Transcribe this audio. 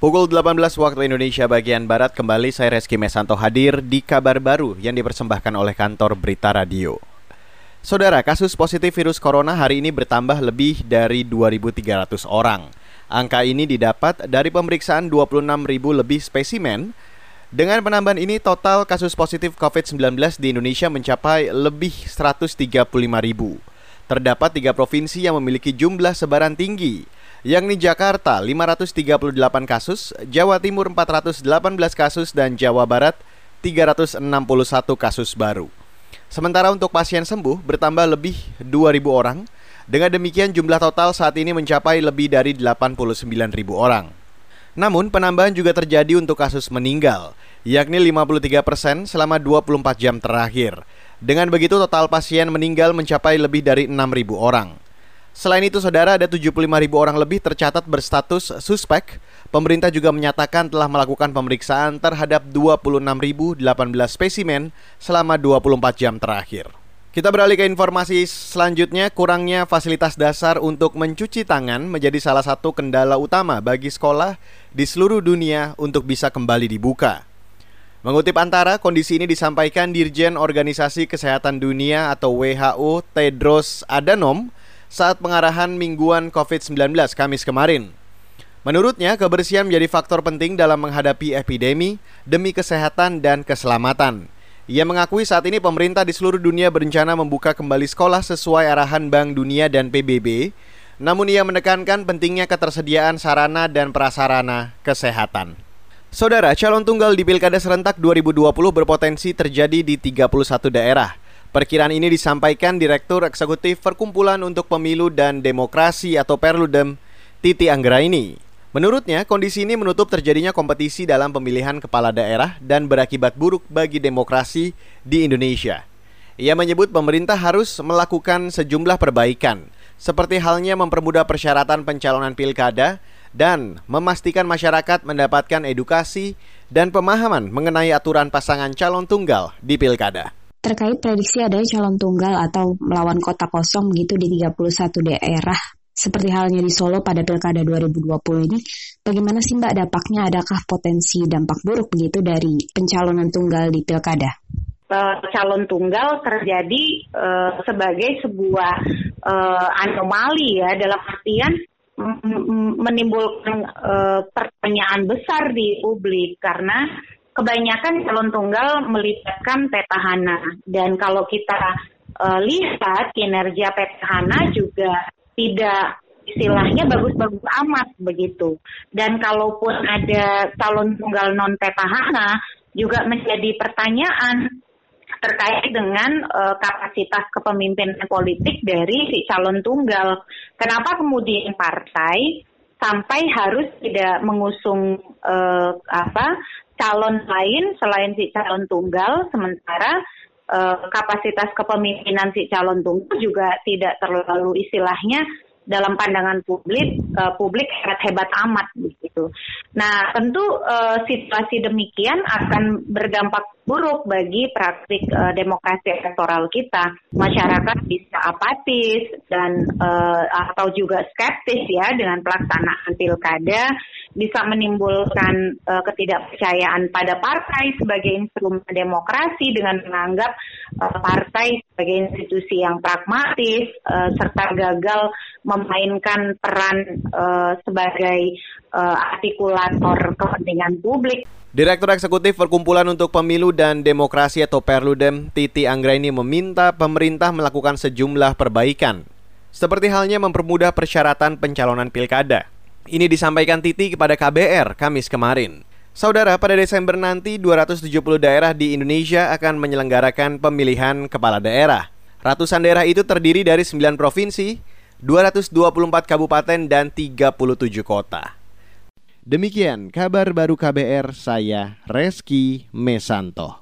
Pukul 18 waktu Indonesia bagian Barat kembali saya Reski Mesanto hadir di kabar baru yang dipersembahkan oleh kantor Berita Radio. Saudara, kasus positif virus corona hari ini bertambah lebih dari 2.300 orang. Angka ini didapat dari pemeriksaan 26.000 lebih spesimen. Dengan penambahan ini, total kasus positif COVID-19 di Indonesia mencapai lebih 135.000. Terdapat tiga provinsi yang memiliki jumlah sebaran tinggi, yakni Jakarta 538 kasus, Jawa Timur 418 kasus, dan Jawa Barat 361 kasus baru. Sementara untuk pasien sembuh bertambah lebih 2.000 orang, dengan demikian jumlah total saat ini mencapai lebih dari 89.000 orang. Namun penambahan juga terjadi untuk kasus meninggal, yakni 53 persen selama 24 jam terakhir. Dengan begitu total pasien meninggal mencapai lebih dari 6.000 orang. Selain itu, saudara, ada 75 ribu orang lebih tercatat berstatus suspek. Pemerintah juga menyatakan telah melakukan pemeriksaan terhadap 26.018 spesimen selama 24 jam terakhir. Kita beralih ke informasi selanjutnya, kurangnya fasilitas dasar untuk mencuci tangan menjadi salah satu kendala utama bagi sekolah di seluruh dunia untuk bisa kembali dibuka. Mengutip antara, kondisi ini disampaikan Dirjen Organisasi Kesehatan Dunia atau WHO Tedros Adhanom saat pengarahan mingguan COVID-19 Kamis kemarin. Menurutnya, kebersihan menjadi faktor penting dalam menghadapi epidemi demi kesehatan dan keselamatan. Ia mengakui saat ini pemerintah di seluruh dunia berencana membuka kembali sekolah sesuai arahan Bank Dunia dan PBB, namun ia menekankan pentingnya ketersediaan sarana dan prasarana kesehatan. Saudara, calon tunggal di Pilkada serentak 2020 berpotensi terjadi di 31 daerah. Perkiraan ini disampaikan Direktur Eksekutif Perkumpulan untuk Pemilu dan Demokrasi atau Perludem, Titi Anggraini. Menurutnya, kondisi ini menutup terjadinya kompetisi dalam pemilihan kepala daerah dan berakibat buruk bagi demokrasi di Indonesia. Ia menyebut pemerintah harus melakukan sejumlah perbaikan, seperti halnya mempermudah persyaratan pencalonan pilkada dan memastikan masyarakat mendapatkan edukasi dan pemahaman mengenai aturan pasangan calon tunggal di pilkada terkait prediksi adanya calon tunggal atau melawan kota kosong begitu di 31 daerah seperti halnya di Solo pada Pilkada 2020 ini, bagaimana sih Mbak dampaknya? Adakah potensi dampak buruk begitu dari pencalonan tunggal di Pilkada? Uh, calon tunggal terjadi uh, sebagai sebuah uh, anomali ya dalam artian menimbulkan uh, pertanyaan besar di publik karena kebanyakan calon tunggal melibatkan petahana dan kalau kita uh, lihat kinerja petahana juga tidak istilahnya bagus-bagus amat begitu dan kalaupun ada calon tunggal non petahana juga menjadi pertanyaan terkait dengan uh, kapasitas kepemimpinan politik dari si calon tunggal. Kenapa kemudian partai sampai harus tidak mengusung uh, apa calon lain selain si calon tunggal, sementara uh, kapasitas kepemimpinan si calon tunggal juga tidak terlalu istilahnya dalam pandangan publik uh, publik hebat hebat amat begitu. Nah tentu uh, situasi demikian akan berdampak buruk bagi praktik uh, demokrasi elektoral kita. Masyarakat bisa apatis dan uh, atau juga skeptis ya dengan pelaksanaan pilkada, bisa menimbulkan uh, ketidakpercayaan pada partai sebagai instrumen demokrasi dengan menganggap uh, partai sebagai institusi yang pragmatis uh, serta gagal memainkan peran uh, sebagai uh, artikulator kepentingan publik. Direktur Eksekutif Perkumpulan untuk Pemilu dan Demokrasi atau Perludem, Titi Anggraini meminta pemerintah melakukan sejumlah perbaikan. Seperti halnya mempermudah persyaratan pencalonan pilkada. Ini disampaikan Titi kepada KBR Kamis kemarin. Saudara, pada Desember nanti 270 daerah di Indonesia akan menyelenggarakan pemilihan kepala daerah. Ratusan daerah itu terdiri dari 9 provinsi, 224 kabupaten, dan 37 kota. Demikian kabar baru KBR saya Reski Mesanto.